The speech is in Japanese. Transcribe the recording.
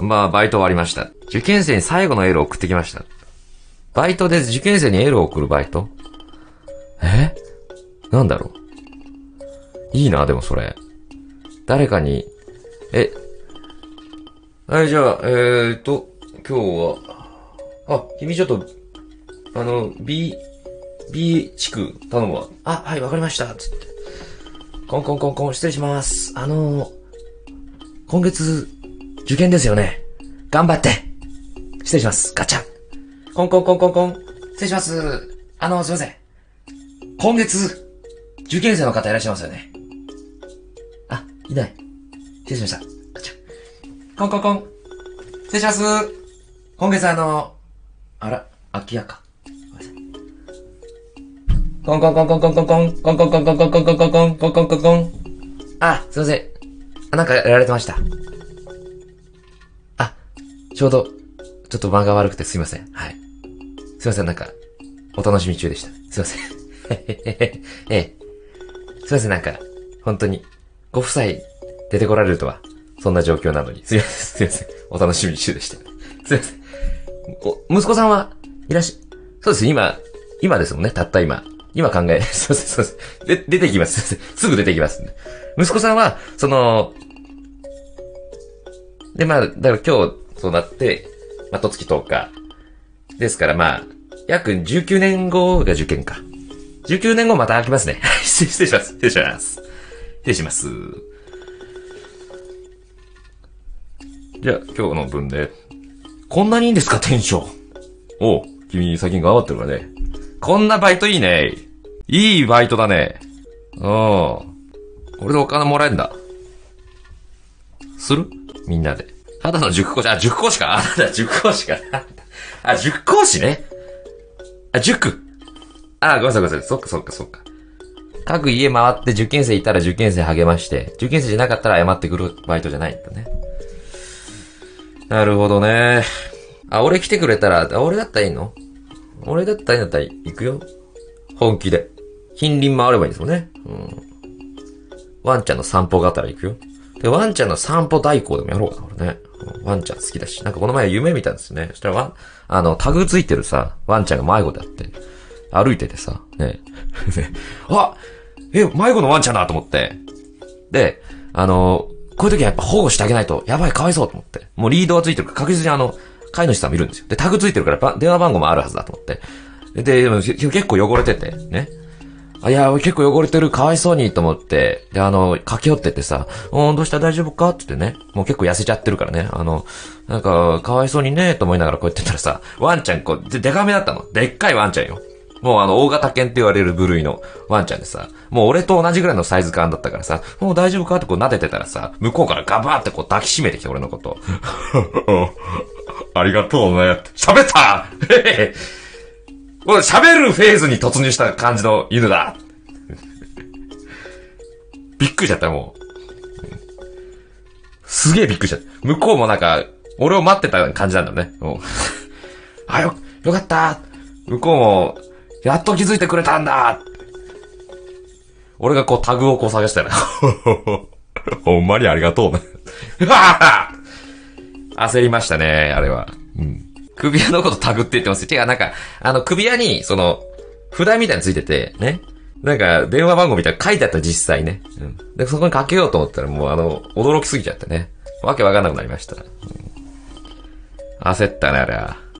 まあ、バイト終わりました。受験生に最後のエールを送ってきました。バイトで受験生にエールを送るバイト？え？なんだろう？いいな、でもそれ。誰かに、え、はい、じゃあ、えーっと、今日は、あ、君ちょっと、あの、B、B 地区頼むわ。あ、はい、わかりました。つって。コンコンコンコン、失礼します。あの、今月、受験ですよね。頑張って。失礼します。ガチャン。コンコンコンコンコン。失礼します。あの、すいません。今月、受験生の方いらっしゃいますよね。あ、いない。失礼しました。ガチャン。コンコンコン。失礼します。今月あの、あら、空き家か。ごめんなさいコンコンコンコンコンコンコン、コンコンコンコンコンコンコンコンコンコンコンコンコン。あ、すいません。あ、なんかやられてました。ちょうど、ちょっと間が悪くてすいません。はい。すいません、なんか、お楽しみ中でした。すいません。ええ。すいません、なんか、本当に、ご夫妻出てこられるとは、そんな状況なのに。すいません、すいません。お楽しみ中でした。すいません。お、息子さんはいらっしゃ、そうです、今、今ですもんね、たった今。今考え、そうです、そうです。で、出てきます。すいませんすぐ出てきます。息子さんは、その、で、まあ、だから今日、そうなって、まあ、とつき10日。ですから、まあ、約19年後が受験か。19年後また開きますね。失礼します。失礼します。失礼します。じゃあ、今日の分で、こんなにいいんですか、テンション。おう、君最近頑張ってるわね。こんなバイトいいね。いいバイトだね。うん。これでお金もらえんだ。する？みんなで。ただの塾講師、あ、塾講師か？あ、ただ塾講師か？あ、塾講師ね？あ、塾。あ、ごめんなさいごめんなさい。そっかそっかそっか。各家回って受験生いたら受験生励まして、受験生じゃなかったら謝ってくるバイトじゃないんだね。なるほどね。あ、俺来てくれたら、あ、俺だったらいいの？俺だったらいいんだったら行くよ。本気で。近隣回ればいいんですもんね。うん。ワンちゃんの散歩があったら行くよ。で、ワンちゃんの散歩代行でもやろうかな、俺ね。ワンちゃん好きだし。なんかこの前夢見たんですね。そしたらワン、あの、タグついてるさ、ワンちゃんが迷子であって、歩いててさ、ね。あえ、迷子のワンちゃんだと思って。で、あの、こういう時はやっぱ保護してあげないと、やばい、かわいそうと思って。もうリードがついてるから確実にあの、飼い主さん見るんですよ。で、タグついてるから電話番号もあるはずだと思って。で、でも結構汚れてて、ね。いや、結構汚れてる、かわいそうに、と思って、で、あの、駆け寄っててさ、おーどうした？大丈夫か？って言ってね、もう結構痩せちゃってるからね、あの、なんか、かわいそうにね、と思いながらこうやってたらさ、ワンちゃん、こう、で、でかめだったの。でっかいワンちゃんよ。もうあの、大型犬って言われる部類のワンちゃんでさ、もう俺と同じぐらいのサイズ感だったからさ、もう大丈夫か？ってこう撫でてたらさ、向こうからガバーってこう抱きしめてきて俺のこと。ありがとうね。喋ったへへ これ喋るフェーズに突入した感じの犬だ。びっくりしちゃった、もう。すげえびっくりしちゃった。向こうもなんか、俺を待ってた感じなんだね。もう あ、よ、よかった。向こうも、やっと気づいてくれたんだ。俺がこうタグをこう探したら、ほんまにありがとうね。焦りましたね、あれは。うん。首輪のことタグって言ってますよ。違う、なんか、あの、首輪に、その、札みたいについてて、ね。なんか、電話番号みたいな書いてあった実際ね。うん。で、そこにかけようと思ったら、もうあの、驚きすぎちゃってね。わけわかんなくなりました。うん焦ったな、あれは。